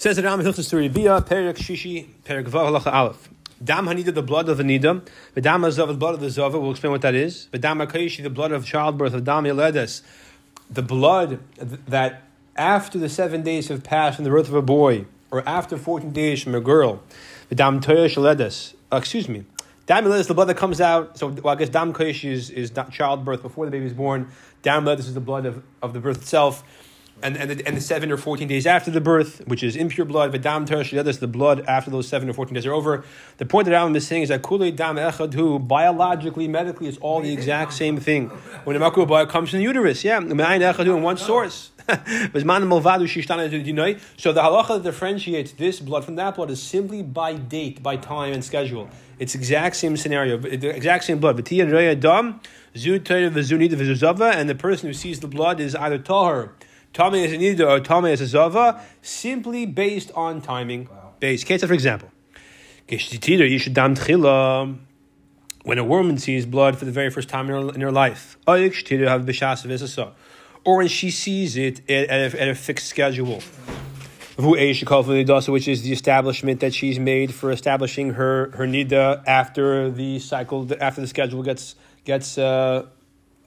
Says the Ram Hilchas Isurei Biah, Perik Shishi, Perik Vav Halacha Aleph. Dam Hanida, the blood of the Nida. V'dam Hazav, the blood of the Zava. We'll explain what that is. V'dam HaKayishi, the blood of childbirth, of Dam Yeledes. The blood that after the seven days have passed from the birth of a boy, or after 14 days from a girl. V'dam Toya Shaledes. Uh, excuse me. Dam Yeledes, the blood that comes out. So well, I guess Dam Kayishi is, is childbirth before the baby is born. Dam Yeledes is the blood of, of the birth itself and, and, the, and the seven or 14 days after the birth, which is impure blood, Vidam Terashyadas, the blood after those seven or 14 days are over. The point that Rambam is saying is that Kule Dam Echad, who biologically, medically, is all the exact same thing. When a Makuba comes from the uterus, yeah, in one source. so the halacha that differentiates this blood from that blood is simply by date, by time and schedule. It's exact same scenario, the exact same blood. And the person who sees the blood is either tahar Tame as a nida or tame as a zava, simply based on timing. Wow. Based. Case for example, when a woman sees blood for the very first time in her, in her life, or when she sees it at, at, a, at a fixed schedule which is the establishment that she's made for establishing her, her nida after the cycle, after the schedule gets gets uh,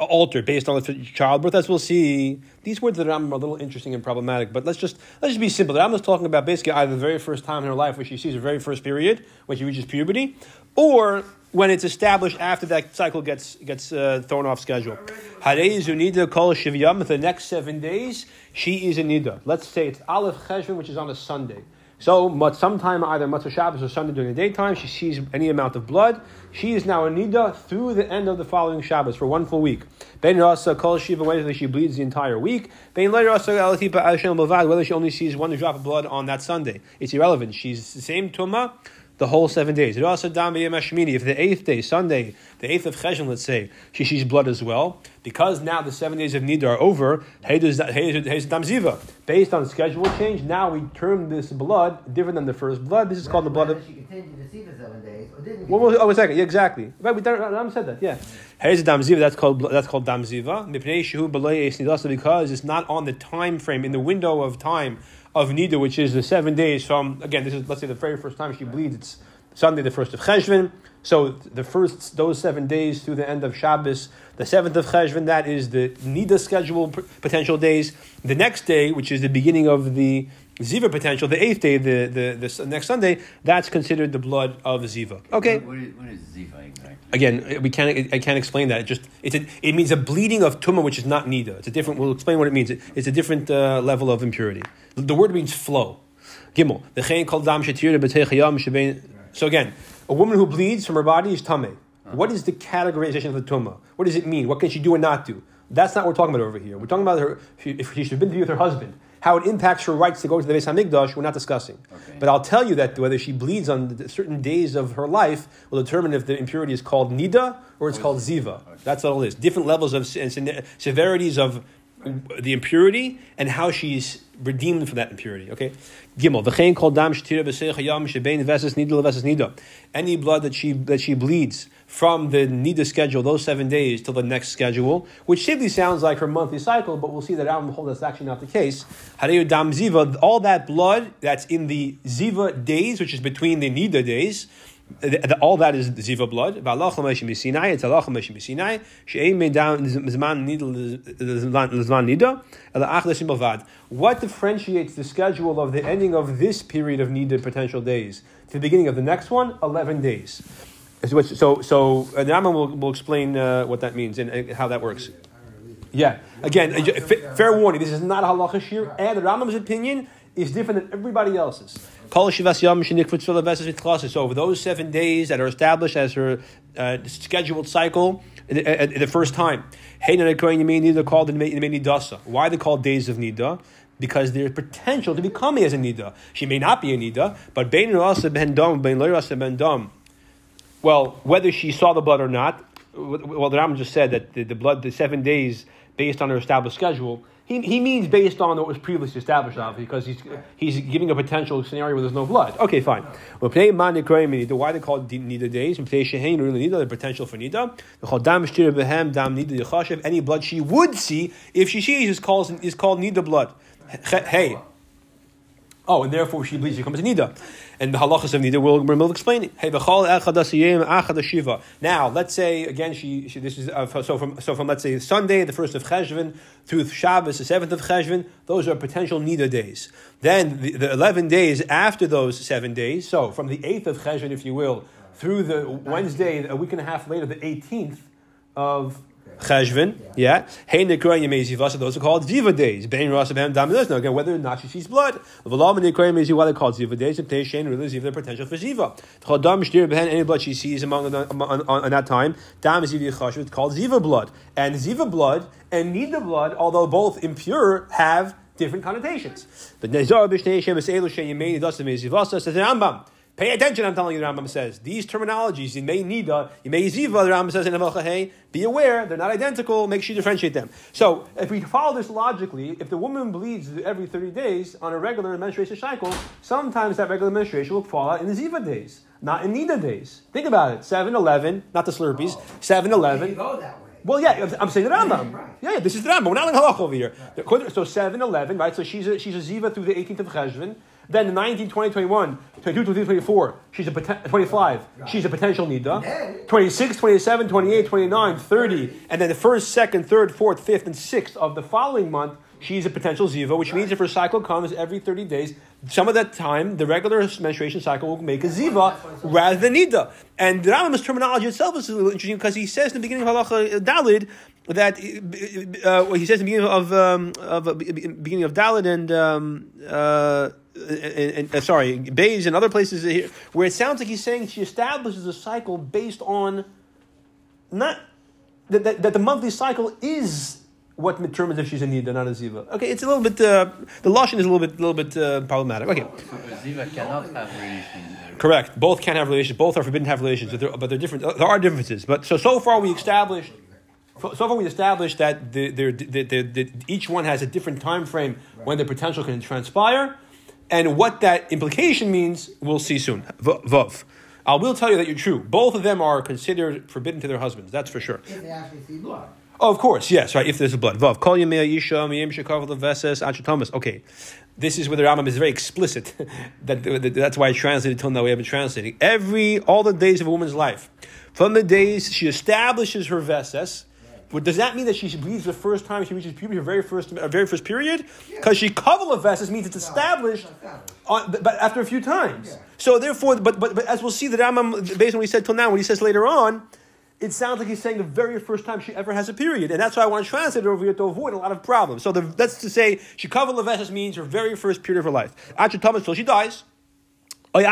altered based on the childbirth, as we'll see. These words that are a little interesting and problematic, but let's just let's just be simple. Rambam is talking about basically either the very first time in her life where she sees her very first period, when she reaches puberty, or when it's established after that cycle gets gets uh, thrown off schedule. Hare is unida kol shivyam. The next seven days, she is a nida. Let's say it's Aleph Cheshvan, which is on a Sunday. So, but sometime either Matzah Shabbos or Sunday during the daytime, she sees any amount of blood. She is now a nida through the end of the following Shabbos for one full week. Ben Rasa Kol Shiva, whether she bleeds the entire week. Ben Rasa Alatipa Hashem Bavad whether she only sees one drop of blood on that Sunday. It's irrelevant. She's the same Tumah the whole seven days. It also If the eighth day, Sunday, the eighth of Cheshvan, let's say, she sees blood as well, because now the seven days of Nida are over, Ziva. Based on schedule change, now we term this blood different than the first blood. This is called the blood of. She continued to see the seven days, or didn't well, oh, a second. Yeah, exactly. Right, we Ram said that. Yeah. Here's Dam Ziva. That's called that's called Dam Ziva. Because it's not on the time frame in the window of time of Nida, which is the seven days from, again, this is, let's say, the very first time she bleeds, it's Sunday, the first of Cheshvan. So the first, those seven days through the end of Shabbos, the seventh of Cheshvan, that is the Nida schedule potential days. The next day, which is the beginning of the Ziva potential, the eighth day, the, the, the next Sunday, that's considered the blood of Ziva. Okay. what is, what is Ziva exactly? Again, we can't. I can't explain that. It just it's a, it means a bleeding of tumah, which is not nida. It's a different. We'll explain what it means. it's a different uh, level of impurity. The word means flow. Gimel. The called dam So again, a woman who bleeds from her body is tameh. What is the categorization of the tumah? What does it mean? What can she do and not do? That's not what we're talking about over here. We're talking about her if she should have been to be with her husband how it impacts her rights to go to the Beis Hamikdash, we're not discussing. Okay. But I'll tell you that whether she bleeds on certain days of her life will determine if the impurity is called nida or it's called ziva. Okay. That's all it is. Different levels of severities of the impurity and how she's redeemed from that impurity. Okay, Gimel. V'chein kol dam shtira b'seich shebein veses nida leveses nida. Any blood that she that she bleeds from the Nida schedule, those seven days till the next schedule, which simply sounds like her monthly cycle, but we'll see that Ram hold that's actually not the case. Harayu Dam Ziva, all that blood that's in the Ziva days, which is between the Nida days, all that is ziva blood. It's halacha made down zman. What differentiates the schedule of the ending of this period of nida potential days to the beginning of the next one? Eleven days. So, so, so uh, will, will explain uh, what that means and, and, how that works. Yeah. Again, uh, fair warning. This is not a halacha shir, and the Rambam's opinion is different than everybody else's. So, over those seven days that are established as her uh, scheduled cycle, uh, the first time, hey, neither called dasa. why they called days of nida? Because there's potential to become as a nida. She may not be a nida, but bein ben dom, bein ben dom well, whether she saw the blood or not, well, the Ram just said that the, the, blood, the seven days based on her established schedule, he, he means based on what was previously established, obviously, because he's, he's giving a potential scenario where there's no blood. Okay, fine. Why they call nida days? Really need the potential for nida. If any blood she would see if she sees is called is called nida blood. Hey, Oh, and therefore she bleeds, she comes a nida. And the halachas of will, will explain it. Hey. Now, let's say again, she, she this is uh, so from so from let's say Sunday, the first of Cheshvan, through Shabbos, the seventh of Cheshvan. Those are potential nida days. Then the, the eleven days after those seven days. So from the eighth of Cheshvan, if you will, through the Wednesday, a week and a half later, the eighteenth of Cheshvan, yeah. Hey Nikra Yemei Ziva, so those are called Ziva days. Bein Ras Abraham Dam Now again, whether or not she sees blood. V'lam Nikra Yemei Ziva, why they called Ziva days, and Pnei Shein really Ziva, the potential for Ziva. T'chol Dam Shtir Behen, any blood she sees among on, on, on, that time, Dam Ziva Chashav, it's called Ziva blood. And Ziva blood and Nida blood, although both impure, have different connotations. But Nezar B'Shnei Shem Eselu Shein Yemei Dasa Mei Zivasa, says the Rambam. Pay attention, I'm telling you, the Rambam says. These terminologies, you may need, nida, you may ziva, the Rambam says in Avalchahei, be aware, they're not identical, make sure you differentiate them. So, if we follow this logically, if the woman bleeds every 30 days on a regular menstruation cycle, sometimes that regular menstruation will fall out in the ziva days, not in nida days. Think about it 7 11, not the slurpees, oh. 7 11. Well, yeah, I'm saying the Rambam. Right. Yeah, yeah, this is the Rambam. We're not in halach over here. Right. So 7, 11, right? So she's a, she's a ziva through the 18th of Cheshvan. Then in 19, 20, 21, 22, 23, 24, she's a poten- 25, she's a potential nida. 26, 27, 28, 29, 30, and then the first, second, third, fourth, fifth, and sixth of the following month, she's a potential ziva, which means if her cycle comes every 30 days, some of that time, the regular menstruation cycle will make a ziva rather than nida. And the Rambam's terminology itself is a little interesting because he says in the beginning of halacha dalid that uh, he says in the beginning of um, of uh, beginning of dalid and um, uh, and, uh, sorry, Bays and other places here, where it sounds like he's saying she establishes a cycle based on not that, that, that the monthly cycle is what determines if she's a nida, not a ziva. Okay, it's a little bit uh, the lashon is a little bit, little bit uh, problematic. Okay, ziva cannot have relations. Correct. Both can have relations. Both are forbidden to have relations, but they're, but they're different. There are differences. But so so far we established. So far, we established that the, the, the, each one has a different time frame when the potential can transpire. And what that implication means, we'll see soon. Vov, I will tell you that you're true. Both of them are considered forbidden to their husbands. That's for sure. If they actually see blood. Oh, of course, yes, right. If there's a blood, vav kol yemei yisha miyim shekav leveses anshe thomas. Okay, this is where the Rambam is very explicit. that, that's why I translated till now. We haven't translating every all the days of a woman's life, from the days she establishes her veses but does that mean that she bleeds the first time she reaches puberty, her very first, her very first period? Because yeah. she kavala vesis means it's established, on, but after a few times. Yeah. So therefore, but, but but as we'll see, the Rambam, based on what he said till now, what he says later on, it sounds like he's saying the very first time she ever has a period, and that's why I want to translate it over here to avoid a lot of problems. So the, that's to say, she kavala vesis means her very first period of her life. After Thomas till she dies. Or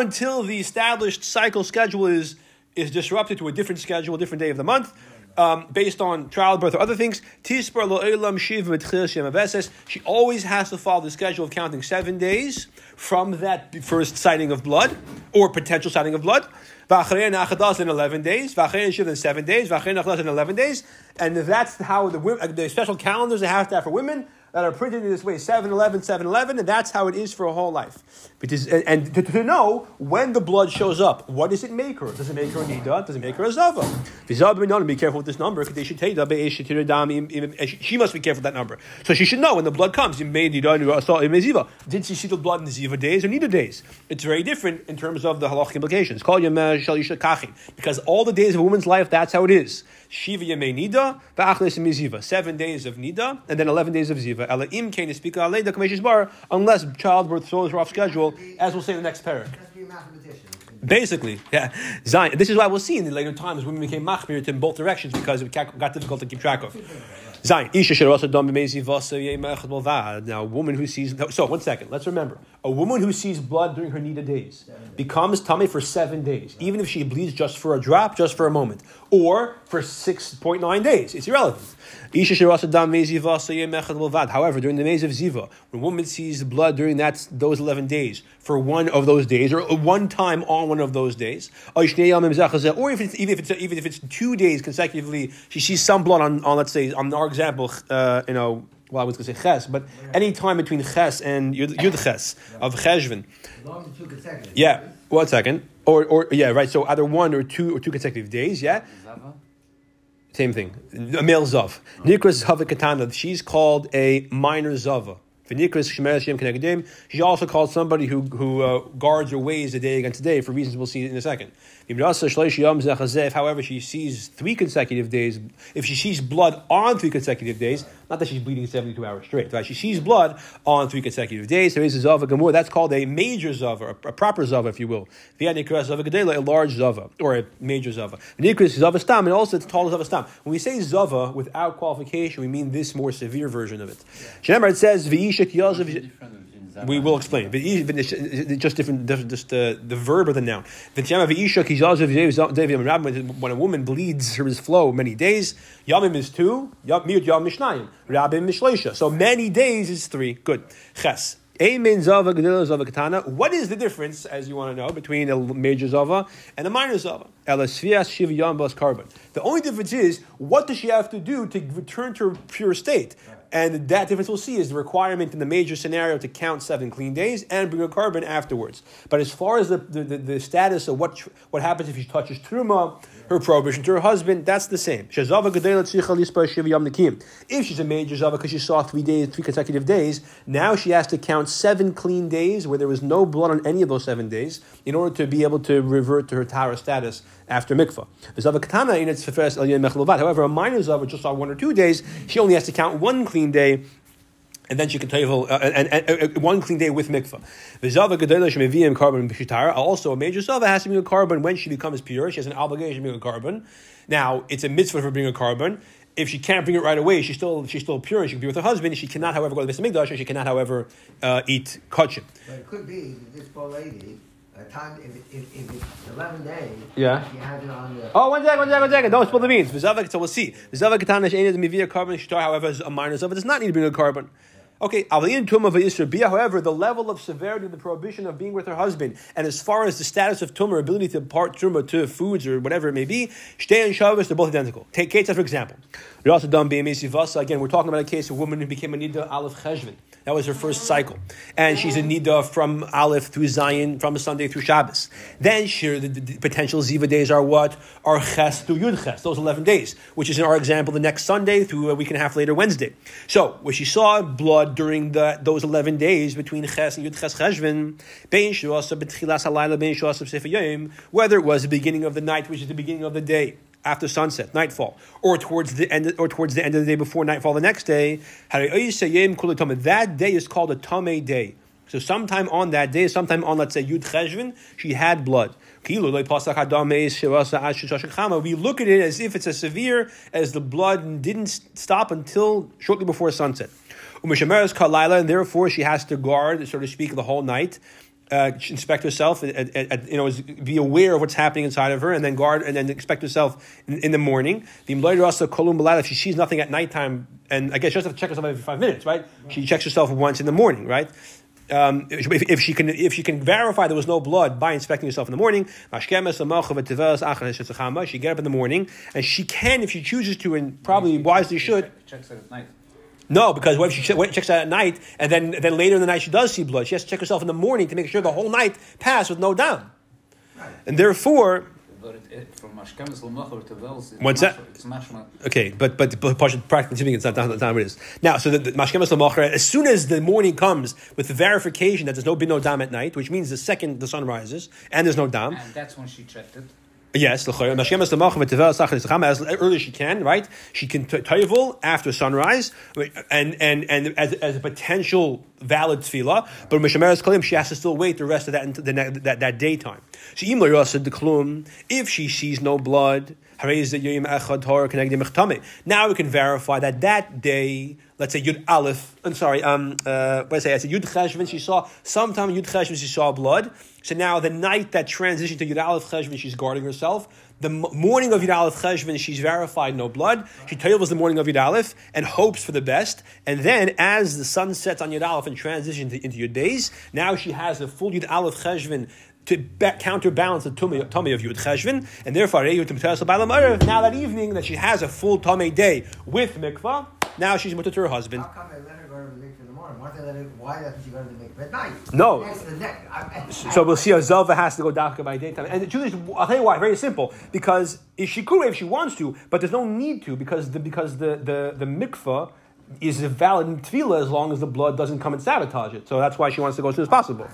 until the established cycle schedule is is disrupted to a different schedule, a different day of the month, um, based on childbirth or other things. She always has to follow the schedule of counting seven days from that first sighting of blood or potential sighting of blood. in 11 days, in 7 days, in 11 days, and that's how the, the special calendars they have to have for women that are printed in this way 7 11, 7 11, and that's how it is for a whole life. Because, and, to, to, know when the blood shows up, what does it make her? Does it make her a nida? Does it make her a zava? Be careful with this number. Because she must be careful with that number. So she should know when the blood comes. Did she see the blood in the ziva days or nida days? It's very different in terms of the halachic implications. Because all the days of a woman's life, that's how it is. Shiva Yemei Nida, Va'achles Miziva. Seven days of Nida, and then 11 days of Ziva. Ela Im Kain Speak Bar, unless childbirth throws her off schedule, as we'll say in the next parak. Basically, yeah. Zion. This is why we'll see in the later times women became machmir in both directions because it got difficult to keep track of. Zayin. Isha should also done Now, a woman who sees. So, one second. Let's remember. A woman who sees blood during her nida days becomes tummy for seven days, even if she bleeds just for a drop, just for a moment, or for 6.9 days. It's irrelevant. However, during the maze of Ziva, when a woman sees blood during that those 11 days for one of those days, or one time on one of those days, or if it's, even, if it's, even if it's two days consecutively, she sees some blood on, on let's say, on our example, uh, you know, well, I was going to say ches, but any time between ches and yud ches of cheshvan. Yeah, one second. Or, or yeah, right. So either one or two or two consecutive days. Yeah. Same thing. A male zav. Nikra zava katana. She's called a minor zava. V'nikras yom kenegdim. She's also called somebody who who uh, guards or weighs the day against the day for reasons we'll see in a second. If, however, she sees three consecutive days, if she sees blood on three consecutive days, not that she's bleeding 72 hours straight, right? She sees blood on three consecutive days. There is a Zava Gamur. That's called a major Zava, a proper Zava, if you will. a large Zava, or a major Zava. Zava Stam, and also it's called Zava Stam. When we say Zava without qualification, we mean this more severe version of it. Shemar, it says, We will explain. Just different, just uh, the verb or the noun. When a woman bleeds her flow many days, yamim is two, miut yam mishnayim, rabim mishleisha. So many days is three. Good. Ches. What is the difference, as you want to know, between a major zava and a minor zava? The only difference is what does she have to do to return to her pure state? And that difference we'll see is the requirement in the major scenario to count seven clean days and bring a korban afterwards. But as far as the, the, the, the status of what, what happens if she touches truma, her prohibition to her husband, that's the same. If she's a major zava because she saw three days, three consecutive days, now she has to count seven clean days where there was no blood on any of those seven days in order to be able to revert to her Tara status after mikvah. However, a minor zava just saw one or two days, she only has to count one clean day and then she can tell you uh, and, and, uh, one clean day with mikvah. V'zava gedela shemeviyim korban b'shitara. Also, a major zava has to be a korban when she becomes pure. She has an obligation to bring a korban. Now, it's a mitzvah for bringing a korban. If she can't bring it right away, she's still she's still pure and she can be with her husband. She cannot, however, go to the Mikdash, she cannot, however, uh, eat kachim. But it could be this poor lady time if, if, if it's 11 days, yeah. you have it on the. Oh, one second, one second, one second. Don't spill the beans. So we'll see. V'zavak katana she'enet mivir korban shtar. However, a minor zava does not need to bring a korban. Okay, however, the level of severity of the prohibition of being with her husband, and as far as the status of tumor, ability to impart tumor to foods or whatever it may be, Shtei and Shabbos, they're both identical. Take Ketzah, for example. Again, we're talking about a case of a woman who became a Nida Aleph Cheshvan. That was her first cycle. And she's a Nida from Aleph through Zion, from Sunday through Shabbos. Then sure, the, the, potential Ziva days are what? Are Ches through Yud Ches, those 11 days, which is in our example the next Sunday through a week and a half later Wednesday. So, where she saw blood during the, those 11 days between Ches and Yud Ches Cheshvan, whether it was the beginning of the night, which is the beginning of the day, after sunset, nightfall, or towards the end, or towards the end of the day before nightfall the next day. That day is called a tame day. So sometime on that day, sometime on let's say Yud Cheshvan, she had blood. We look at it as if it's as severe as the blood didn't stop until shortly before sunset. And therefore she has to guard, so to speak, the whole night uh, inspect herself, at, at, at, you know, be aware of what's happening inside of her, and then guard, and then expect herself in, in the morning. If she sees nothing at nighttime, and I guess she has to check herself every five minutes, right? She checks herself once in the morning, right? Um, if, if, she can, if she can verify there was no blood by inspecting herself in the morning, she get up in the morning, and she can, if she chooses to, and probably wisely should. Checks it at night. No, because what if she checks out at night and then, then later in the night she does see blood? She has to check herself in the morning to make sure the whole night passed with no down. And therefore, but it, it, from Mashkemes L'Machor to Vels, What's that? It's mashma. Okay, but but, but practically speaking, it's not the time it is. Now, so the, the Mashkemes L'Machor, as soon as the morning comes with the verification that there's no been no dam at night, which means the second the sun rises and there's no dam. And that's when she checked it. Yes, as early as she can, right? She can toivel after sunrise, and and and as, as a potential valid tefillah. But mishameres kalim, she has to still wait the rest of that the, that, that daytime. So if she sees no blood, now we can verify that that day, let's say Yud Aleph, I'm sorry, um, uh, what I say? I said Yud Cheshvan, she saw, sometime Yud Cheshvan she saw blood. So now the night that transitioned to Yud Aleph Cheshvan, she's guarding herself. The morning of Yud Aleph Cheshvan, she's verified no blood. She was the morning of Yud and hopes for the best. And then as the sun sets on Yud and transitions into your days, now she has the full Yud Aleph Cheshvan to be- counterbalance the tummy, tummy of Yud Cheshvan, and therefore now that evening that she has a full tummy day with mikvah, now she's mutter to her husband. In? Why, she to night? No. So we'll see. A Zava has to go dafka by daytime, and the is, I'll tell you why. Very simple. Because if she could, if she wants to, but there's no need to, because the because the the the mikvah is valid tefillah as long as the blood doesn't come and sabotage it. So that's why she wants to go as soon as possible.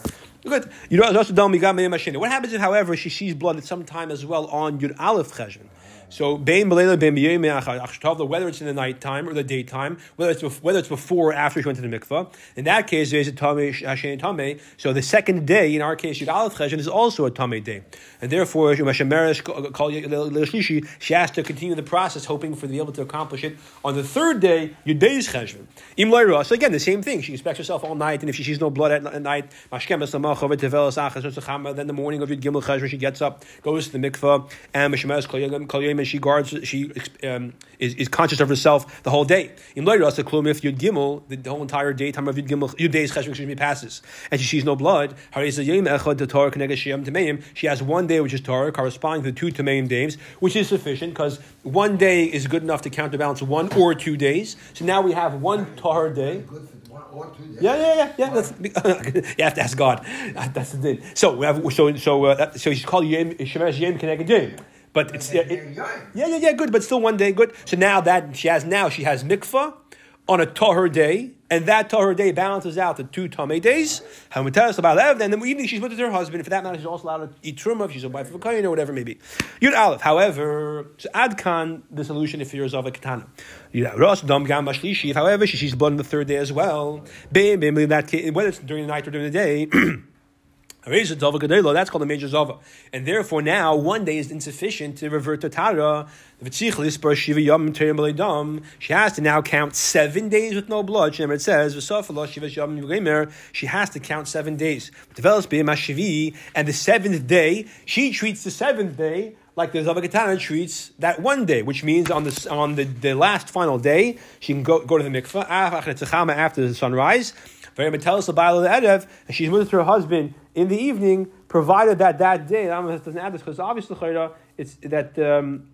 Good. You know, what happens if, however, she sees blood at some time as well on Yud Aleph Cheshvan? So, whether it's in the nighttime or the daytime, whether it's bef- whether it's before or after she went to the mikvah. In that case, there's a tamei. So the second day, in our case, is also a tamei day, and therefore, she has to continue the process, hoping for to be able to accomplish it on the third day, Yud Beis. So again, the same thing. She expects herself all night, and if she sees no blood at, night, then the morning of Yud Gimel she gets up, goes to the mikvah, and and she guards, she um, is, is conscious of herself the whole day. In if the, whole entire day time of Yud Day's excuse me passes, and she sees no blood. She has one day which is Torah, corresponding to the two Tameim days, which is sufficient because one day is good enough to counterbalance one or two days. So now we have one Torah day. Yeah, yeah, yeah, yeah. That's, you have to ask God. That's the thing. So we have so so uh, so she's called Yem Shemesh Yem Keneged Yem. But it's And it, yeah, yeah, yeah, good, but still one day, good. So now that she has now she has mikvah on a tahor day, and that tahor day balances out the two tamei days. How we tell us about that? Then in the evening she's with her husband. For that matter, she's also allowed to eat truma if she's a wife of a kohen or whatever it may be. Yud Aleph. However, so adkan the solution if you're a katana. Yud Ros dam gam bashlishi. However, she sees blood on the third day as well. Bim bim in that case, whether it's during the night or during the day. That's called a major zava, and therefore now one day is insufficient to revert to tara. She has to now count seven days with no blood. Remember, it says she has to count seven days. And the seventh day she treats the seventh day like the Zavakatana treats that one day, which means on the on the, the last final day she can go, go to the mikveh ah, after the sunrise. And she's with her husband in the evening, provided that that day, doesn't add this because obviously it's that, um,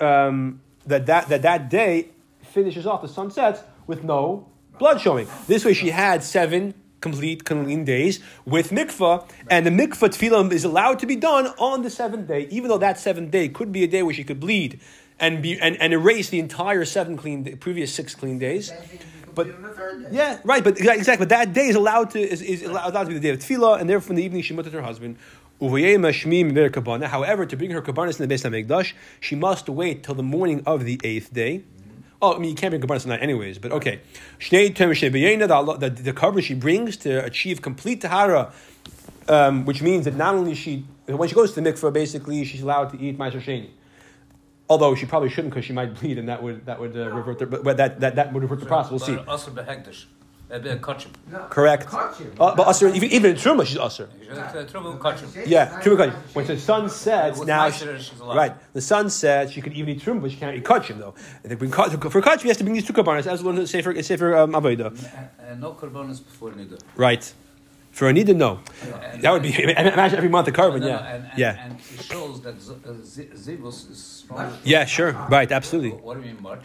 um, that, that, that that day finishes off, the sun sets with no blood showing. This way she had seven complete clean days with mikvah, and the mikvah tefillah is allowed to be done on the seventh day, even though that seventh day could be a day where she could bleed and be and, and erase the entire seven clean previous six clean days. Same thing you could But- do on the third day. Yeah, right, but exactly. But that day is allowed to is, is allowed to be the day of tefillah, and therefore in the evening she mutters her husband. Uvayema shmim mir kabana. However, to bring her kabbanis in the Beis Hamikdash, she must wait till the morning of the eighth day. Oh, I mean, you can't bring kabbanis tonight anyways, but okay. Shnei term shebeyena, the, the, the cover she brings to achieve complete tahara, um, which means that not only she, when she goes to the mikveh, basically she's allowed to eat ma'aser sheni. Although she probably shouldn't because she might bleed, and that would that would uh, revert the but but that, that that would revert the process. We'll see. Also behektish. Ebe kachim. No, Correct. caught. Uh, but usher, even, even in Truma, she's usher. Yeah, Truma kachim. When the sun sets, now she, right. The sun sets, she can even eat Truma, but she can't eat kachim though. I think we for kachim, she has to bring these two kabbanas as one say for say for um, avodah. No korbanos before nida. Right. For Anita, no. And- That would be imagine every month a korban. No, no, Yeah, And, and, yeah, And it shows that z- uh, zivus is strong. yeah. Sure. Right. Absolutely. What do you mean much?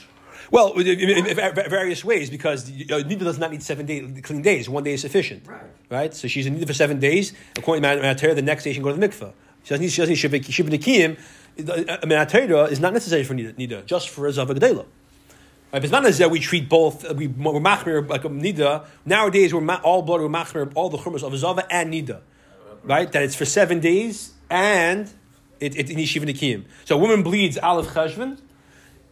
Well, various ways because uh, Nida does not need seven day, clean days. One day is sufficient. Right. Right? So she's in Nida for seven days. According to Manatera, the next day she can go to the mikveh. She doesn't need, she doesn't need Shivin Nikiyim. Manatera is not necessary for Nida, just for a Zava Gedela. Right, it's not as that we treat both, uh, we, we're machmir like a nida. Nowadays, we're ma- all blood, we're machmir all the chumras of zava and nida. Right? That it's for seven days and it, it, in yeshiva nikiyim. So a woman bleeds aleph cheshvan.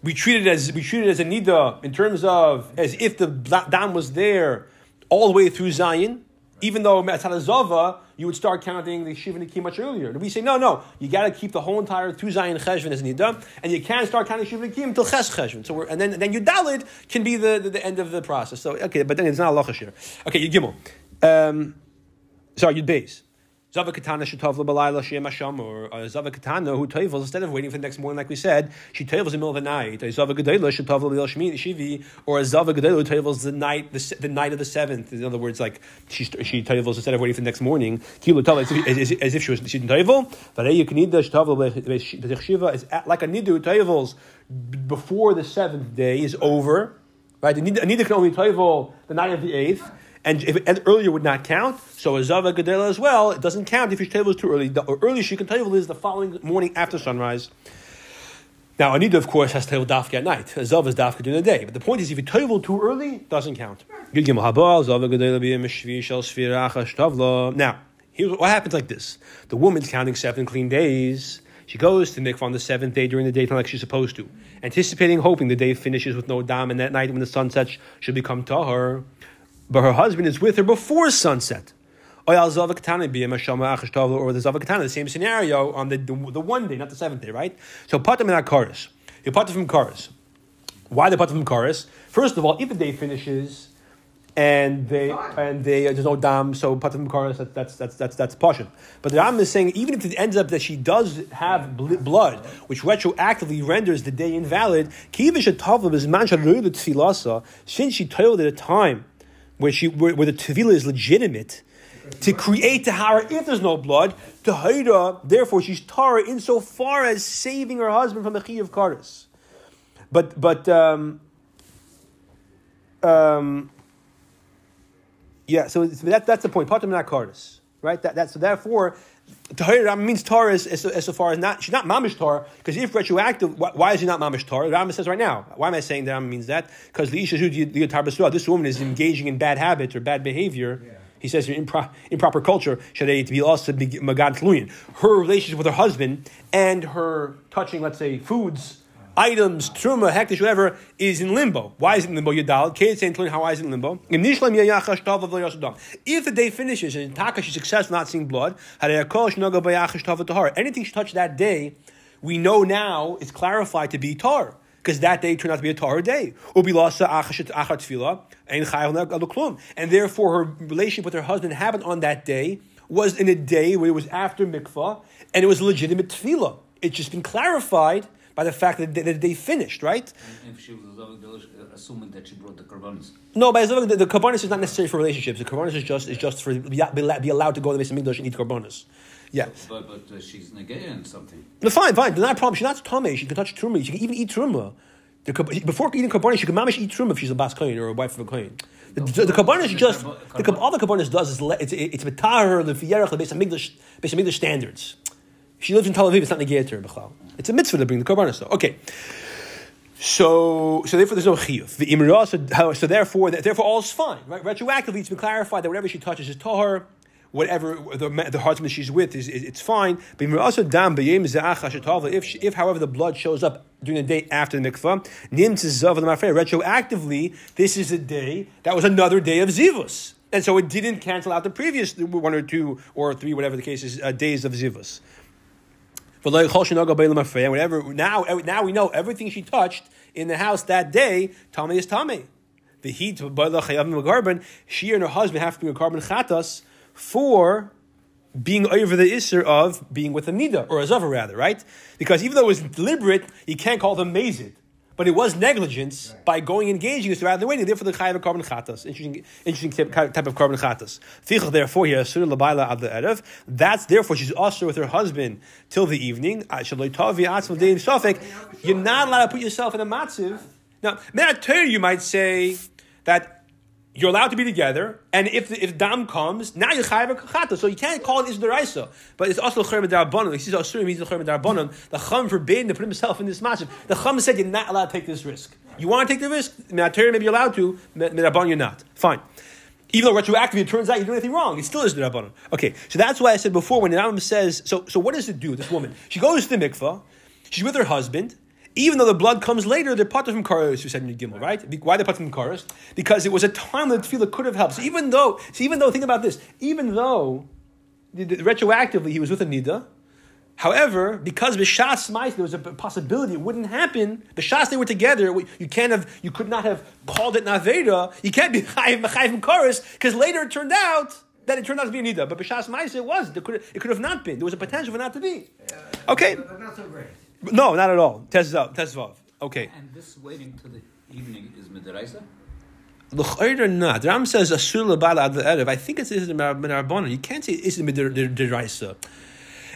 We treat it as we treat it as a nida in terms of as if the dam was there all the way through Zion. Even though Matzah Zava, you would start counting the Shiva Nikim much earlier. We say, no, no, you got to keep the whole entire two Zion Cheshvan as Nida, and you can't start counting Shiva Nikim until Ches Cheshvan. So and then, then your Dalit can be the, the, the end of the process. So, okay, but then it's not a Lachash here. Okay, you Gimel. Um, sorry, you base. Zava Katana Shetavla Balayla Shem Hasham, or uh, Zava Katana who tavels instead of waiting for the next morning, like we said, she tavels in the middle of the night. A Zava Gedela Shetavla Lil Shmi Shivi, or a Zava Gedela who tavels the night, the, the night of the seventh. In other words, like she she tavels instead of waiting for the next morning. As, if- as, as if she was she didn't tavel. But you can need the Shetavla Shiva is like a Nidu b- before the seventh day is over. Right, a Nida a can only tavel the night of the eighth. And, if, and earlier would not count, so a Zava Gedela as well, it doesn't count if your table is too early. The early she can table is the following morning after sunrise. Now, Anida, of course, has to toivel dafka at night. A Zav is dafka during the day. But the point is, if you toivel too early, doesn't count. Now, here's what happens like this. The woman's counting seven clean days. She goes to mikvah on the seventh day during the daytime like she's supposed to, anticipating, hoping the day finishes with no dam, and that night when the sun sets, she'll become tahar. But her husband is with her before sunset. Or the Zavakatana, the same scenario on the, the, the one day, not the seventh day, right? So patam in Karis. You patam from Karis. Why they patam from Karis? First of all, if the day finishes and they and they uh, there's no dam, so patam from Karis, that, that's that's that's that's portion. But the Ram is saying even if it ends up that she does have bl- blood, which retroactively renders the day invalid, kivish is mancha tefilasa, since she toiled at a time where she where, where the tefillah is legitimate to create tahara if there's no blood, tahira, therefore she's tara insofar as saving her husband from the chi of karis. But but um, um, yeah, so that, that's the point. Patam not karis, right? That, that so therefore. Tahira means Torah as, as, as so far as not she's not mamish Torah because if retroactive, why, why is she not mamish Torah? Rambam says right now. Why am I saying that Rambam means that? Because this woman is engaging in bad habits or bad behavior. He says in impro- improper culture should to be also be magad. Her relationship with her husband and her touching, let's say, foods, items, truma, hektish, whatever, is in limbo. Why is it in limbo? Yadal. Kate saying. How why is it in limbo? If the day finishes and Taka she's successful not seeing blood. Anything she touched that day, we know now is clarified to be tar because that day turned out to be a Tahar day. And therefore, her relationship with her husband happened on that day, was in a day where it was after mikvah, and it was legitimate tefillah. It's just been clarified by the fact that they, that the day finished, right? If she was uh, assuming that she brought the karbanis. No, but the, the is not necessary for relationships. The karbanis is just is just for be, be allowed to go to the Beis Hamikdash and eat karbanis. Yeah. But, but uh, she's negating something. No, fine, fine. There's not a problem. She's not tame. She can touch truma. She can even eat truma. The, before eating kabbalah, she can mamish eat truma if she's a bas kohen or a wife of a kohen. The, the, the kabbalah is just the all the kabbalah does is it's it's betahar the fiyerach the Beis Hamikdash Beis Hamikdash standards. She lives in Tel Aviv. It's not negated b'chal. It's a mitzvah to bring the kabbalah. So okay. So, so therefore, there's no chiyuv. The so, therefore, therefore, all is fine. Right? Retroactively, it's been clarified that whatever she touches is tahar. Whatever the, the she's with is, is it's fine. But dam. If if however the blood shows up during the day after the mikvah, nim. Retroactively, this is a day that was another day of zivus, and so it didn't cancel out the previous one or two or three, whatever the case is, uh, days of zivus. Whatever. Now, now we know everything she touched in the house that day. Tommy is Tommy. The heat Garban. She and her husband have to bring a korban chatas for being over the isser of being with a nida or a zava rather, right? Because even though it was deliberate, you can't call them mazid. But it was negligence by going and engaging us rather than waiting. Therefore, the chayav of korban chatas. Interesting, interesting type, type of korban chatas. Therefore, here asur labayla ad erev. That's therefore she's also with her husband till the evening. Ah, Shaloi tavi atzma dein shafek. You're not allowed to put yourself in a matziv. Now, Menatur, you might say that you're allowed to be together, and if the, if dam comes, now you're chayav kachata. So you can't call it isderaisa, but it's also cherem darabanan. He says oh, asurim he's the cherem darabanan. The chum forbidden to put himself in this matchup. The chum said you're not allowed to take this risk. You want to take the risk? Menatur, maybe you're allowed to. Meraban, you're not. Fine. Even though retroactively it turns out you do anything wrong, it still is the rabbanon. Okay, so that's why I said before when the says, so so what does it do? This woman, she goes to the mikvah, she's with her husband. Even though the blood comes later, they're part from Karos, who said in Gimel, right? Why they part from Karos? Because it was a time that tefillah could have helped. So even though, so even though, think about this, even though the, the- retroactively he was with a nida, however, because b'shas ma'is there was a possibility it wouldn't happen. B'shas they were together, you can't have, you could not have called it naveda. You can't be chayiv Karos because later it turned out that it turned out to be a nida. But b'shas ma'is it was. It could, it could have not been. There was a potential for it not to be. Okay. Not so great. No, not at all. Tezvav. Tezvav. Okay. And this waiting till the evening is midiraisa? L'chayr or not. The Ram says asur lebal ad erev. I think it's isn't minarbona. You can't say it's deraisa.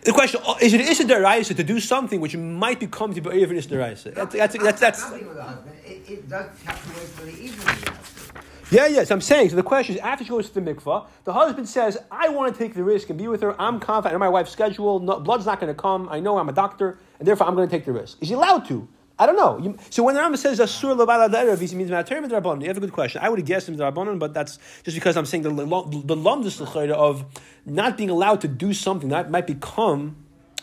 The question oh, is it is it deraisa to do something which might become to be even is deraisa. That's that's that's, that's Nothing with the husband. It, it does have to wait for the evening. Yeah, yes, I'm saying. So the question is, after she goes to the mikvah, the husband says, "I want to take the risk and be with her. I'm confident. I know my wife's schedule. No, blood's not going to come. I know I'm a doctor, and therefore I'm going to take the risk." Is he allowed to? I don't know. You- so when the Rambam says "asur levala derav," he means "ma'aterim midrabanan." You have a good question. I would have guessed midrabanan, but that's just because I'm saying the the lumdus of not being allowed to do something that might become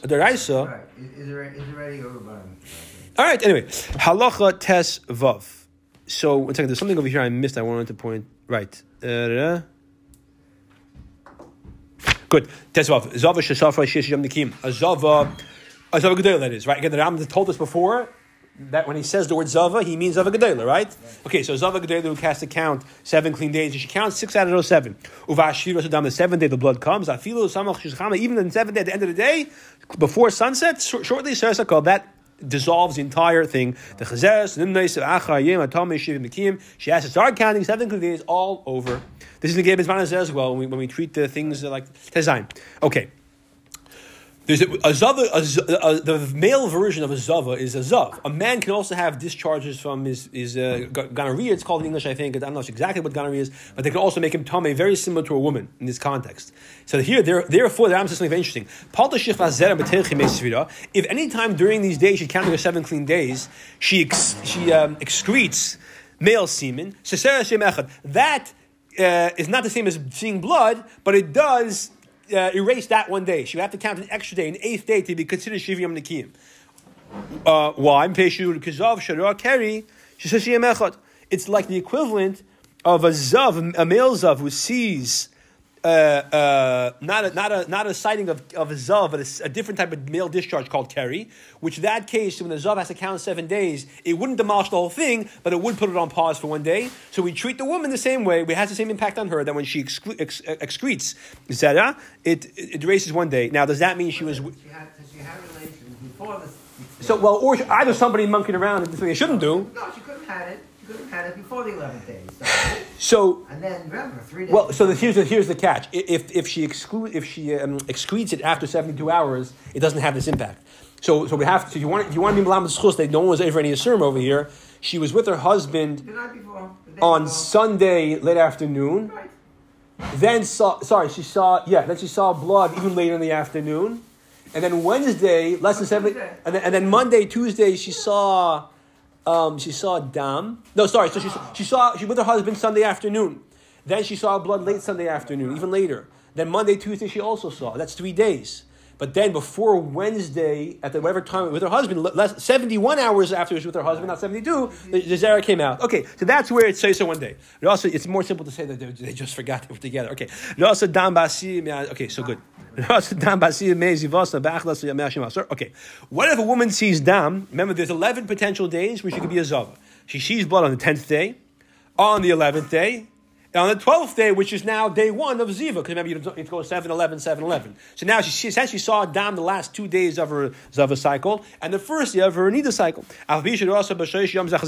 a deraisa. Right. Is, is there is there already over bottom? All right. Anyway, halacha tes vav. So one second. There's something over here I missed. I wanted to point. Right. Uh, Good. Tes vav. Zava shesafra shesh yom nikim. A zava. A zava gedela. That is right. Again, the Rambam told us before that when he says the word zava, he means zava gedela, right? Okay. So zava gedela who cast a count seven clean days. She counts six out of those seven. Uvashira sadam. The seventh day the blood comes. Afilu samach shishchama. Even the seventh day at the end of the day, before sunset, shor- shortly Sarasakal, that dissolves the entire thing. The chazes, nimnais, achar, yem, atom, shivim, nikim. She has to start counting seven clean all over. This is the Izmanas as well when we, when we treat the things like Tezain. Okay. There's a, a zava, a, a- the male version of a zava is a zav. A man can also have discharges from his, his uh, gonorrhea. It's called in English, I think. I don't know exactly what gonorrhea is, but they can also make him tame, very similar to a woman in this context. So here, there, therefore, the Ram says something very interesting. If any time during these days she counting her seven clean days, she ex, she um, excretes male semen. That uh, is not the same as seeing blood, but it does uh, erase that one day. She would have to count an extra day, an eighth day, to be considered Shiviyam Nikiyim. Uh, why? She says Echad. It's like the equivalent of a zav, a male zav who sees uh, uh, not a not a not a sighting of, of a zav, but a different type of male discharge called keri. Which that case, when the zav has to count seven days, it wouldn't demolish the whole thing, but it would put it on pause for one day. So we treat the woman the same way. We has the same impact on her that when she excre- ex- excretes zera, it, it erases one day. Now, does that mean she was? She had she had relations before this. So well, or either somebody monkeying around and something they shouldn't do. No, she could have had it. She could have had it before the eleventh day. So, So and then remember three days. Well, so the, here's the here's the catch. If if she exclude if she um, excretes it after seventy two hours, it doesn't have this impact. So so we have to. If you want if you want to be malam schus that no one was ever any assume over here. She was with her husband before. On before. Sunday late afternoon. Right. Then saw sorry she saw yeah then she saw blood even later in the afternoon, and then Wednesday less than seven and then, and then Monday Tuesday she saw. Um, she saw dam. No, sorry. So she, she saw she with her husband Sunday afternoon. Then she saw blood late Sunday afternoon, even later. Then Monday, Tuesday, she also saw. That's three days. But then before Wednesday, at the whatever time with her husband, less, 71 hours after she was with her husband, not 72, the, the Zara came out. Okay, so that's where it says so one day. It also, it's more simple to say that they, they just forgot they were together. Okay. It also dam basi- yeah, Okay, so good. It also dam basi- mei zivasa ba'achlas yamashim asur. Okay. What if a woman sees dam? Remember, there's 11 potential days where she could be a zava. She sees blood on the 10th day, on the 11th day, on the 12th day, which is now day one of Ziva, because remember, you have to go 7 11, 7 11. So now she, she essentially saw Dam the last two days of her Zava cycle, and the first day of her Nida cycle.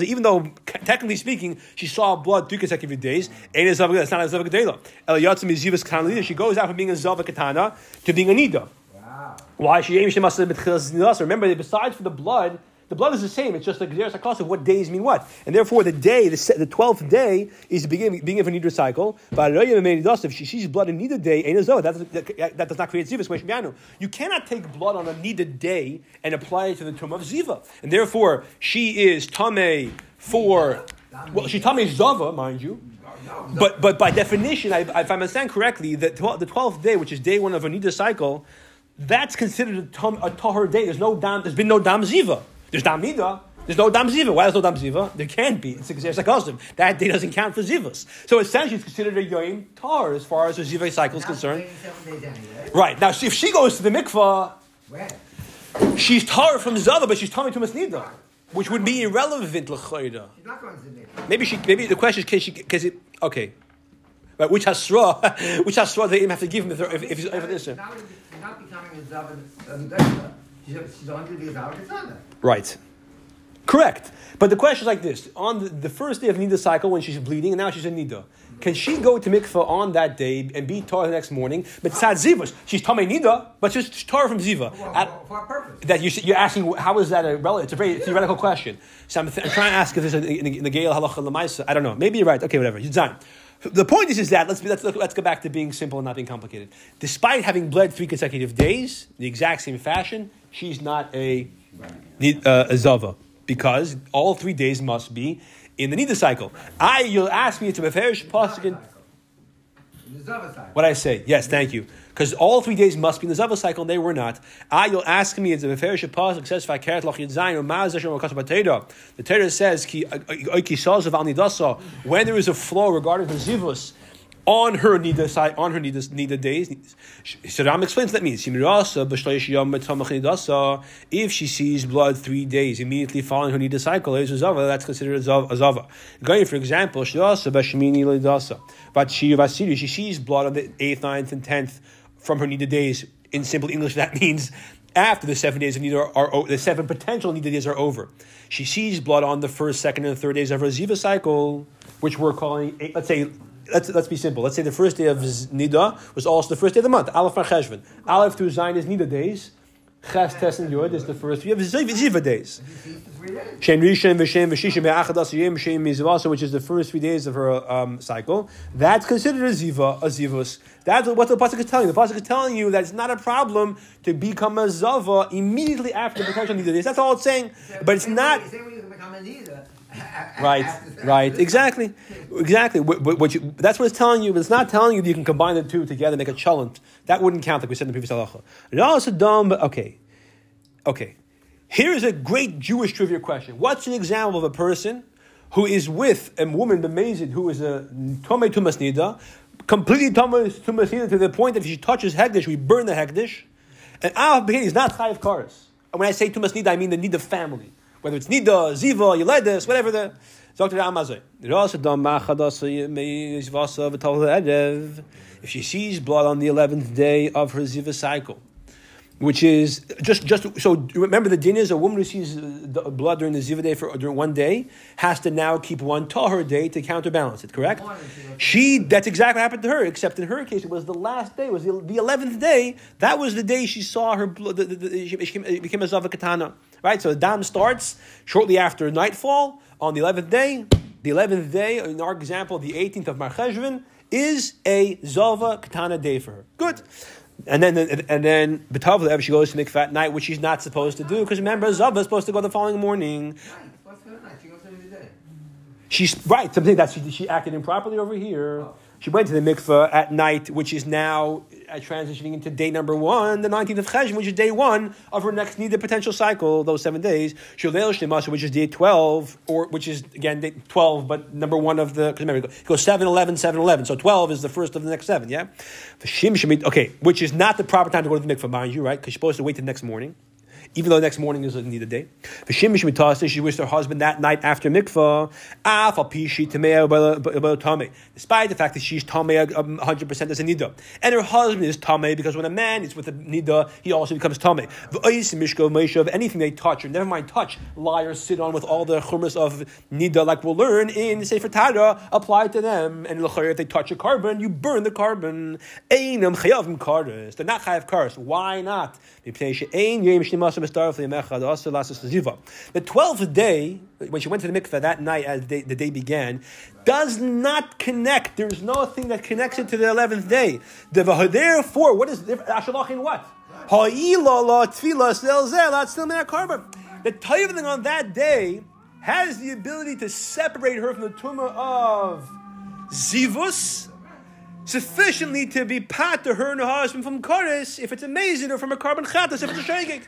Even though, technically speaking, she saw blood three consecutive days, it's not a Zava Gedela. El Yatzim is Ziva's Kanalida. She goes out from being a Zava Katana to being a Nida. Wow. Why she aims she must have been Remember, besides for the blood, the blood is the same. It's just the Gezeres HaKos of what days mean what. And therefore, the day, the, the 12th day, is the beginning, beginning of a Nida cycle. But if she sees blood in Nida day, that, that, that does not create Ziva. You cannot take blood on a Nida day and apply it to the tomb of Ziva. And therefore, she is Tameh for. Well, she Tameh Zava, mind you. But but by definition, I, if I understand correctly, the the twelfth day, which is day one of a nida cycle, that's considered a, tom, a day. There's no dam. There's been no dam ziva. There's dam nida. There's no dam ziva. Why is no dam ziva? There can't be. It's a custom. That day doesn't count for zivas. So essentially, it's considered a yom tar as far as the ziva cycle is concerned. waiting seven days anyway. Right now, if she goes to the mikvah, she's tar from zava, but she's tar to masnida, which would be irrelevant l'chayda. She's not going to the mikvah. Maybe she. Maybe the question is, can she? Because it. Okay. Right, which hasra? Which hasra they even have to give him if if, if, if, if this? Not, becoming a the Gedela. She's, she's going to be a Zavan Katana. Right. Correct. But the question is like this: on the, the first day of Nida cycle, when she's bleeding, and now she's in Nida, can she go to mikveh on that day and be taught the next morning? But tzad zivus, she's tamei nida, but she's taught from ziva. For, At- for, purpose. that you, you're asking how is that a relative? It's a very theoretical question. So I'm, th- I'm trying to ask if there's a in the, Gael halacha lemaisa. I don't know. Maybe you're right. Okay, whatever. You're done. The point is, is that let's be, let's let's go back to being simple and not being complicated. Despite having bled three consecutive days, the exact same fashion, she's not a uh, a zava because all three days must be in the nida cycle. I you'll ask me to beferish pasuk what I say. Yes, thank you. Because all three days must be in the Zava cycle, and they were not. Ah, you'll ask me, it's a Meferish Pasuk says, Fakeret Lach Yitzayin, or Ma'az Hashem Wakasa The Torah says, Ki Oiki Saz of Al Nidasa, when there is a flaw regarding the Zivus, on her nida side, on her nida, nida days. So Ram explains that means. If she sees blood three days immediately following her nida cycle, is a zava. That's considered a zav- a zava. Going for example. But she she sees blood on the eighth, ninth, and tenth from her nida days. In simple English, that means after the seven days of nida are, o- the seven potential nida days are over. She sees blood on the first, second, and third days of her ziva cycle, which we're calling, let's say, let's, let's be simple. Let's say the first day of nida was also the first day of the month. Aleph Mar Cheshvan. Aleph through Zayin is nida days. Ches, Tes, and Yud is the first three of ziva, days. Shem Rishon v'Shem v'Shishim ve'Achadas Yom Shem Mizvasa, which is the first three days of her um, cycle. That's considered a ziva, a zivus. That's what the pasuk is telling you. The pasuk is telling you that it's not a problem to become a zava immediately after the potential nida days. That's all it's saying. But it's not. Right, right, exactly, exactly. What, what- you, that's what it's telling you, but it's not telling you that you can combine the two together and make a chalent. That wouldn't count, like we said in the previous halacha. But okay, okay. Here's a great Jewish trivia question. What's an example of a person who is with a woman, the mazid, who is a tomei tumas nida, completely tomei tumas nida to the point that if she touches hegdish, we burn the hegdish, and Av Behin is not chayiv karas. And when I say tumas nida, I mean the nida family. Whether it's nida, ziva, yeledis, whatever the. Dr. Amazon. If she sees blood on the 11th day of her ziva cycle, which is just just so remember the din is a woman who sees blood during the ziva day for during one day has to now keep one tahor day to counterbalance it. Correct? She that's exactly what happened to her. Except in her case, it was the last day, it was the, the eleventh day. That was the day she saw her blood. She became, became a zava katana. Right. So the dam starts shortly after nightfall on the eleventh day. The eleventh day, in our example, the eighteenth of Mar Cheshvan, is a zava katana day for her. Good. And then, and then, B'tavlev, she goes to mikvah at night, which she's not supposed to do, because remember, Zava is supposed to go the following morning. Right. What's her night? She goes every day. She's right. Something that she, she acted improperly over here. Oh. She went to the mikveh at night, which is now uh, transitioning into day number one, the 19th of Cheshvan, which is day one of her next needed potential cycle, those seven days. Sholel Shnemasha, which is day 12, or which is, again, day 12, but number one of the, because remember, it goes 7, 11, 7, 11. So 12 is the first of the next seven, yeah? Okay, which is not the proper time to go to the mikveh, mind you, right? Because you're supposed to wait till the next morning even though the next morning is a needed day. V'shimish mitasa, she wished her husband that night after mikvah. Af al pishi tamei. Despite the fact that she's tamei um, 100% as a nida, and her husband is tamei because when a man is with a nida, he also becomes tamei. V'ois mishko meishav, anything they touch, or never mind touch, liars sit on with all the chumras of nida, like we'll learn in Sefer Tara, apply to them. And if they touch a korban, you burn the korban. Einam chayavim kares. They're not chayav kares. Why not? The twelfth day, when she went to the mikveh that night as the day, the day began, does not connect. There's no thing that connects it to the eleventh day. Therefore, what is Ashalachin what? The type on that day has the ability to separate her from the tumor of zivus sufficiently to be pat to her and her husband from kares if it's amazing or from a korban chatas if it's a.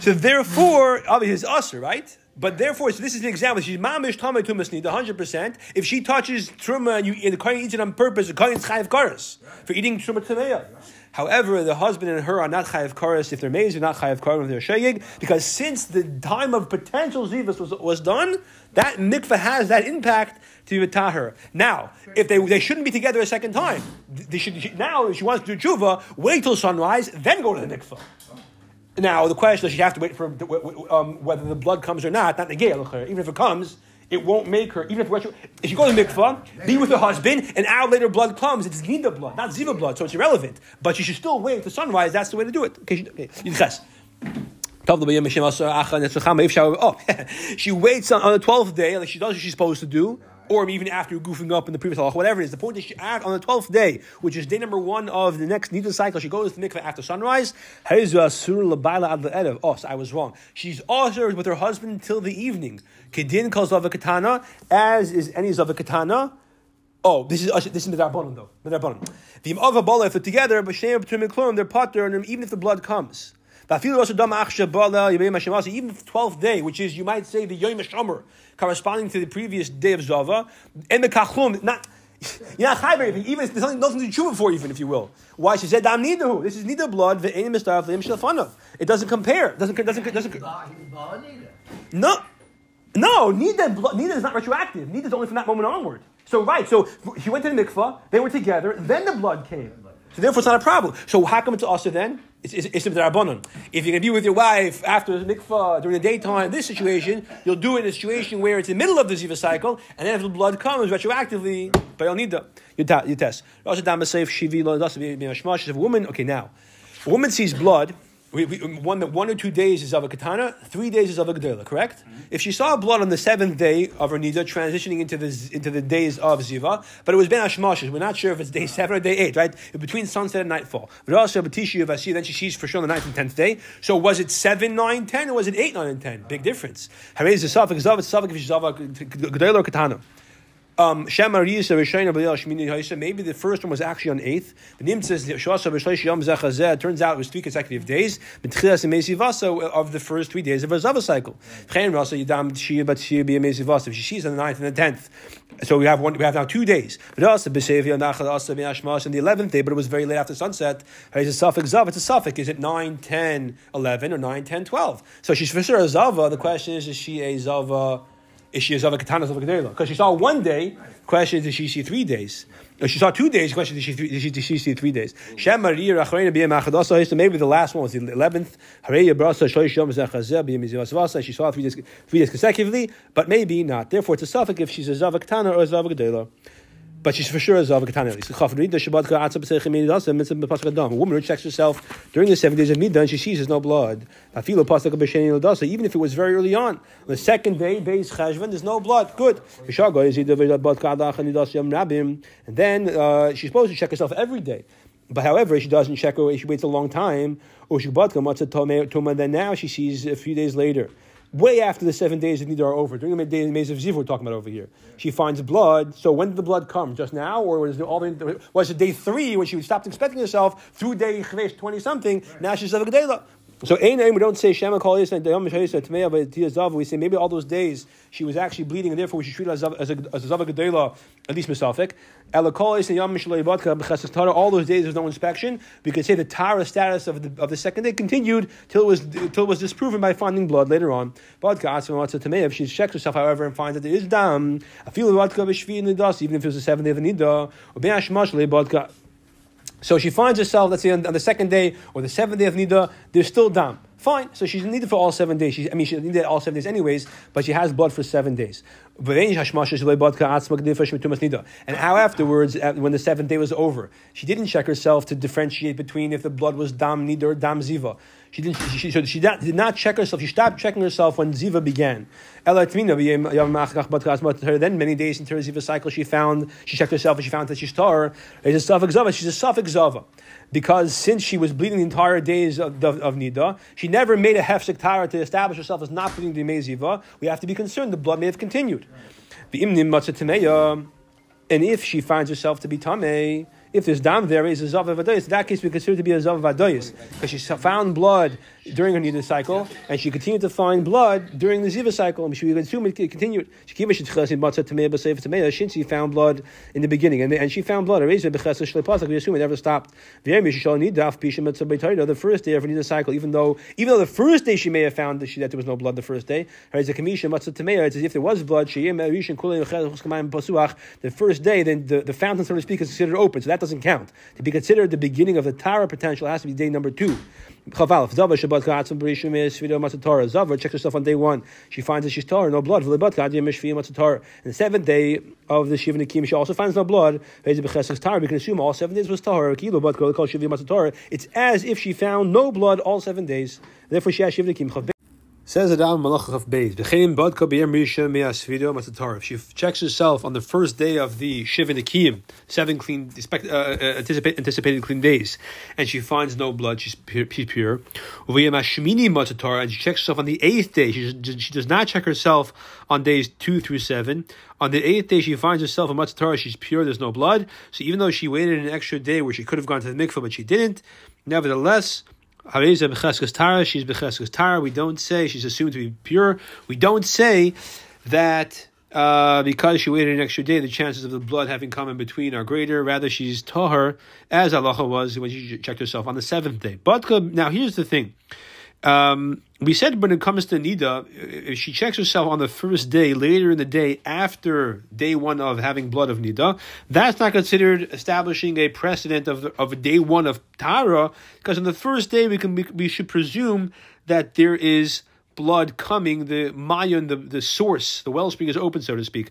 So therefore, obviously it's usher, right? But therefore, so this is an example. She's mamish tamei tumas nida, hundred percent. If she touches truma and, you, and the kohen eats it on purpose, the kohen is chayav karas for eating truma tameya. However, the husband and her are not chayav karas if they're maize, they're not chayav karas if they're shayig, because since the time of potential zivas was, was done, that mikveh has that impact to the tahir. Now, if they they shouldn't be together a second time, they should now if she wants to do tshuva, wait till sunrise, then go to the mikveh. Now the question is, you have to wait for um, whether the blood comes or not. Not gale, even if it comes, it won't make her, even if retro, if you go to mikvah, be with her husband, an hour later blood comes, it's Nida blood, not Ziva blood, so it's irrelevant. But you should still wait to sunrise, that's the way to do it. Okay, okay. Yitzchas. Oh, she waits on, on the twelfth day, like she does what she's supposed to do, or even after goofing up in the previous halach, whatever it is. The point is, she on the twelfth day, which is day number one of the next Nida cycle. She goes to the mikveh after sunrise. Oh, so I was wrong. She's also with her husband until the evening. Kedin calls Zava Katana, as is any Zava Katana. Oh, this is this is the Darbanon though. The Darbanon. The Imava Bala, if they're together, but they're potter, and even if the blood comes. Even the 12th day, which is, you might say, the Yom HaShomer, corresponding to the previous day of Zava, and the Kachlum, not, you're not chayv anything, even if there's nothing, nothing to chew for, even if you will. Why? She said, Dam Nidahu. This is Nida blood, Ve'enim Mistaraf, Ve'enim Shalfanov. It doesn't compare. Doesn't, doesn't, doesn't, no, no, Nida, blood. Nida is not retroactive. Nida is only from that moment onward. So, right, so he went to the mikvah, they were together, then the blood came. So, therefore, it's not a problem. So, how come it's also then? It's, it's, the. If you're going to be with your wife after the mikvah during the daytime, this situation, you'll do it in a situation where it's in the middle of the Ziva cycle, and then if the blood comes retroactively, by al Nida, you, ta- you test. Also. If a woman, okay, now, a woman sees blood, we, we, one, one or two days is of a katana, three days is of a gedela, correct? Mm-hmm. If she saw blood on the seventh day of her nida, transitioning into the into the days of ziva, but it was ben hashmashes, we're not sure if it's day uh-huh. seven or day eight, right? Between sunset and nightfall. But also batisha vasi, then she sees for sure on the ninth and tenth day. So was it seven, nine, ten, or was it eight, nine, and ten? Big difference. Harei is a suffix zav, it's suffix if she's gedela or katana. Um. Maybe the first one was actually on eighth. Turns out it was three consecutive days. And of the first three days of a Zava cycle. If she sees on the ninth and the tenth. So we have one. We have now two days. On the eleventh day. But it was very late after sunset. It's a suffix. It's a suffix. Is it 9, 10, 11, or 9, 10, 12? So she's for sure a Zava. The question is, is she a Zava? Is she a Zava Katana Zava Gedela? Because she saw one day. Question is, did she see three days? If she saw two days. Question is, did she, did she, did she see three days? Shem Maria B'Yem Achadasa. So maybe the last one was the eleventh. Hareya Brasa Yom Zechazeh B'Yem Yizivas She saw three days, three days consecutively, but maybe not. Therefore, it's a suffix if she's a Zava Katana or a Zava Gedela. But she's for sure a Zava Katana. at least. A woman who checks herself during the seven days of Nida and she sees there's no blood. Even if it was very early on. On the second day, there's no blood. Good. And then uh, she's supposed to check herself every day. But however, she doesn't check her, she waits a long time. Then now she sees a few days later way after the seven days of Nidar are over, during the days of Ziv we're talking about over here, she finds blood. So when did the blood come? Just now, or was it all the, was it day three when she stopped expecting herself through day twenty something? Now she's a Gedela. So ein we don't say Shema Kol Yisrael. We say maybe all those days she was actually bleeding, and therefore we should treat her as a as a, as a Gedela at least Vodka Tara. All those days there was no inspection. We could say the Tara status of the of the second day continued till it was till it was disproven by finding blood later on. Vodka. If she checks herself, however, and finds that there is dam, I feel Vodka B'Shvi in the dust, even if it was the seventh day of the Nida, or Ben Hashmash Vodka. So she finds herself, let's say on, on the second day or the seventh day of Nida, there's still dam. Fine. So she's needed for all seven days. She's, I mean, she's needed all seven days anyways, but she has blood for seven days. And how afterwards, when the seventh day was over, she didn't check herself to differentiate between if the blood was dam nida or dam ziva. She didn't. She, she, she did not check herself. She stopped checking herself when ziva began. Then many days into her ziva cycle, she found she checked herself and she found that she's tar. It's a suffix zava. She's a suffix zava because since she was bleeding the entire days of, of, of Nida, she never made a hefsek tara to establish herself as not bleeding the Meziva. We have to be concerned the blood may have continued. And if she finds herself to be Tameh, if there's dam there, is a zav vadayis. In that case, we consider it to be a zav vadayis because she found blood during her nida cycle, and she continued to find blood during the ziva cycle, and she would assume it continued. She she found blood in the beginning, and, and she found blood. We assume it never stopped. The first day of her nida cycle, even though even though the first day she may have found that, she, that there was no blood the first day, it's as if there was blood. The first day, then the, the fountain, so to speak, is considered open. So that that doesn't count. To be considered the beginning of the Tara potential has to be day number two. Chaval, Zava Shabbat Katzim Berishim is Video Matzah Zava checks herself on day one. She finds that she's Torah, no blood. V'lebat Kadim Mishvi Matzah And the seventh day of the Shiva Nikim, she also finds no blood. We can assume all seven days was Tahar. Kilo Bat Kol Shiva Matzah It's as if she found no blood all seven days. Therefore, she has Shiva Nikim. Says Adam Malach of Beis, Badka B'yem she checks herself on the first day of the Shiva Nikim, seven clean, expect, uh, uh, anticipate, anticipated clean days, and she finds no blood, she's pure. Pure. V'yem Hashmini Matzah and she checks herself on the eighth day. She, she does not check herself on days two through seven. On the eighth day, she finds herself a Matzah she's pure, there's no blood. So even though she waited an extra day where she could have gone to the mikveh, but she didn't, nevertheless, she's becheskes tara. We don't say she's assumed to be pure. We don't say that uh, because she waited an extra day, the chances of the blood having come in between are greater. Rather, she's tahar, as Allah was when she checked herself on the seventh day. But now here's the thing. Um, we said when it comes to Nida, if she checks herself on the first day, later in the day, after day one of having blood of Nida, that's not considered establishing a precedent of, of day one of Tara, because on the first day we can we should presume that there is blood coming, the mayan, the, the source, the wellspring is open, so to speak.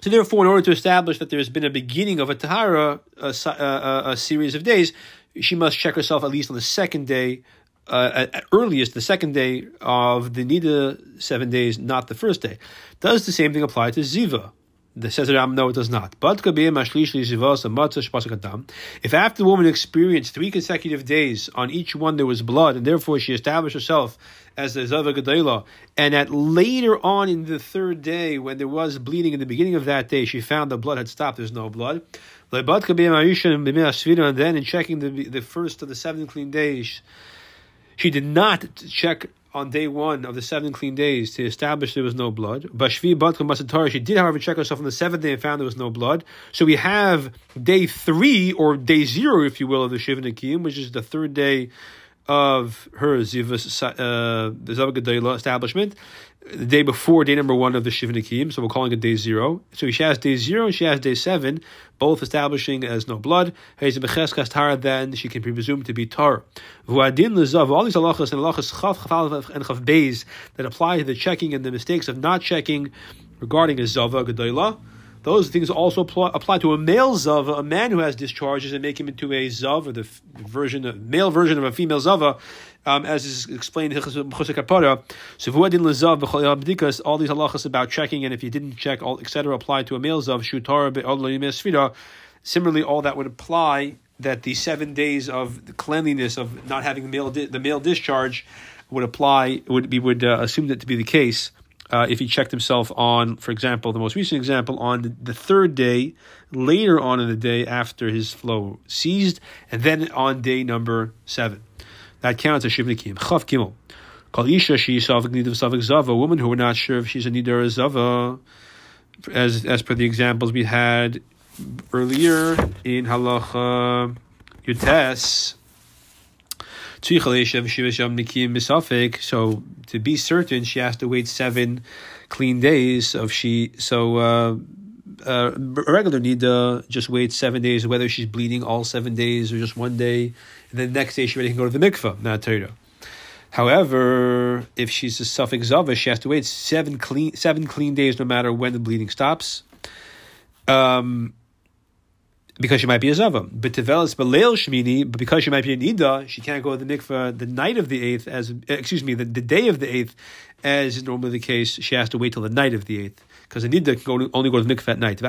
So therefore, in order to establish that there's been a beginning of a Tahara, a, a, a series of days, she must check herself at least on the second day uh, at, earliest the second day of the Nida seven days, not the first day. Does the same thing apply to Ziva? The says no, it does not. But If after the woman experienced three consecutive days on each one there was blood, and therefore she established herself as the Zava Gedela, and at later on in the third day, when there was bleeding in the beginning of that day, she found the blood had stopped, there's no blood. And then in checking the, the first of the seven clean days, she did not check on day one of the seven clean days to establish there was no blood. Bashvi Batka Masatara, she did, however, check herself on the seventh day and found there was no blood. So we have day three, or day zero, if you will, of the Shiva Nikim, which is the third day of her Zivas, uh, the Zavagadeila establishment the day before day number one of the Shivnikim, so we're calling it day zero. So she has day zero and she has day seven, both establishing as no blood. Then she can be presumed to be tar. Vuadin lezav, all these halachas and halachas chav, and chav beis that apply to the checking and the mistakes of not checking regarding a zava gedayla. Those things also apply to a male zava, a man who has discharges and make him into a zav, or the version, of, male version of a female zava, um, as is explained in. So Lazav, all these halachas about checking, and if you didn't check, all etc., apply to a male zav, Similarly, all that would apply that the seven days of cleanliness of not having the male di- the male discharge would apply would be would uh, assume that to be the case uh, if he checked himself on, for example, the most recent example on the third day, later on in the day after his flow ceased, and then on day number seven. That counts as Shivnikim. Chav Gimel. Kal Isha she Savik Nidav Savik Zava, a woman who we're not sure if she's a Nidar or Zava, as, as per the examples we had earlier in Halacha Yutes. So to be certain, she has to wait seven clean days of she. So uh, uh, a regular nida just waits seven days, whether she's bleeding all seven days or just one day, and then the next day she ready to go to the mikvah, not Torah. However, if she's a suffix zava, she has to wait seven clean seven clean days, no matter when the bleeding stops. Um, because she might be a zava. But tevelis beleil shmini, but because she might be a nida, she can't go to the mikvah the night of the eighth, as excuse me, the, the day of the eighth, as is normally the case. She has to wait till the night of the eighth because the nida can go, only go to the mikvah at night.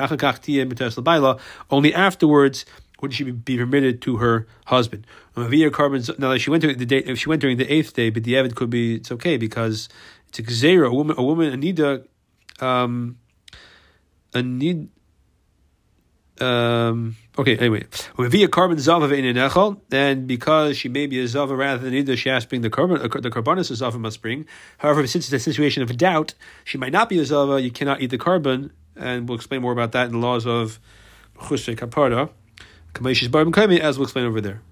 Only afterwards would she be permitted to her husband. Now that she went to the day, if she went during the eighth day, but the evid could be it's okay because it's a gzera, a woman, a woman, a nida, um, a nid um, okay, anyway, via korban zava in echel, and because she may be a zava rather than either, she has to bring the korban, the carbonus zava must bring. However, since it's a situation of doubt, she might not be a zava. You cannot eat the korban, and we'll explain more about that in the laws of chushe kaparda, as we'll explain over there.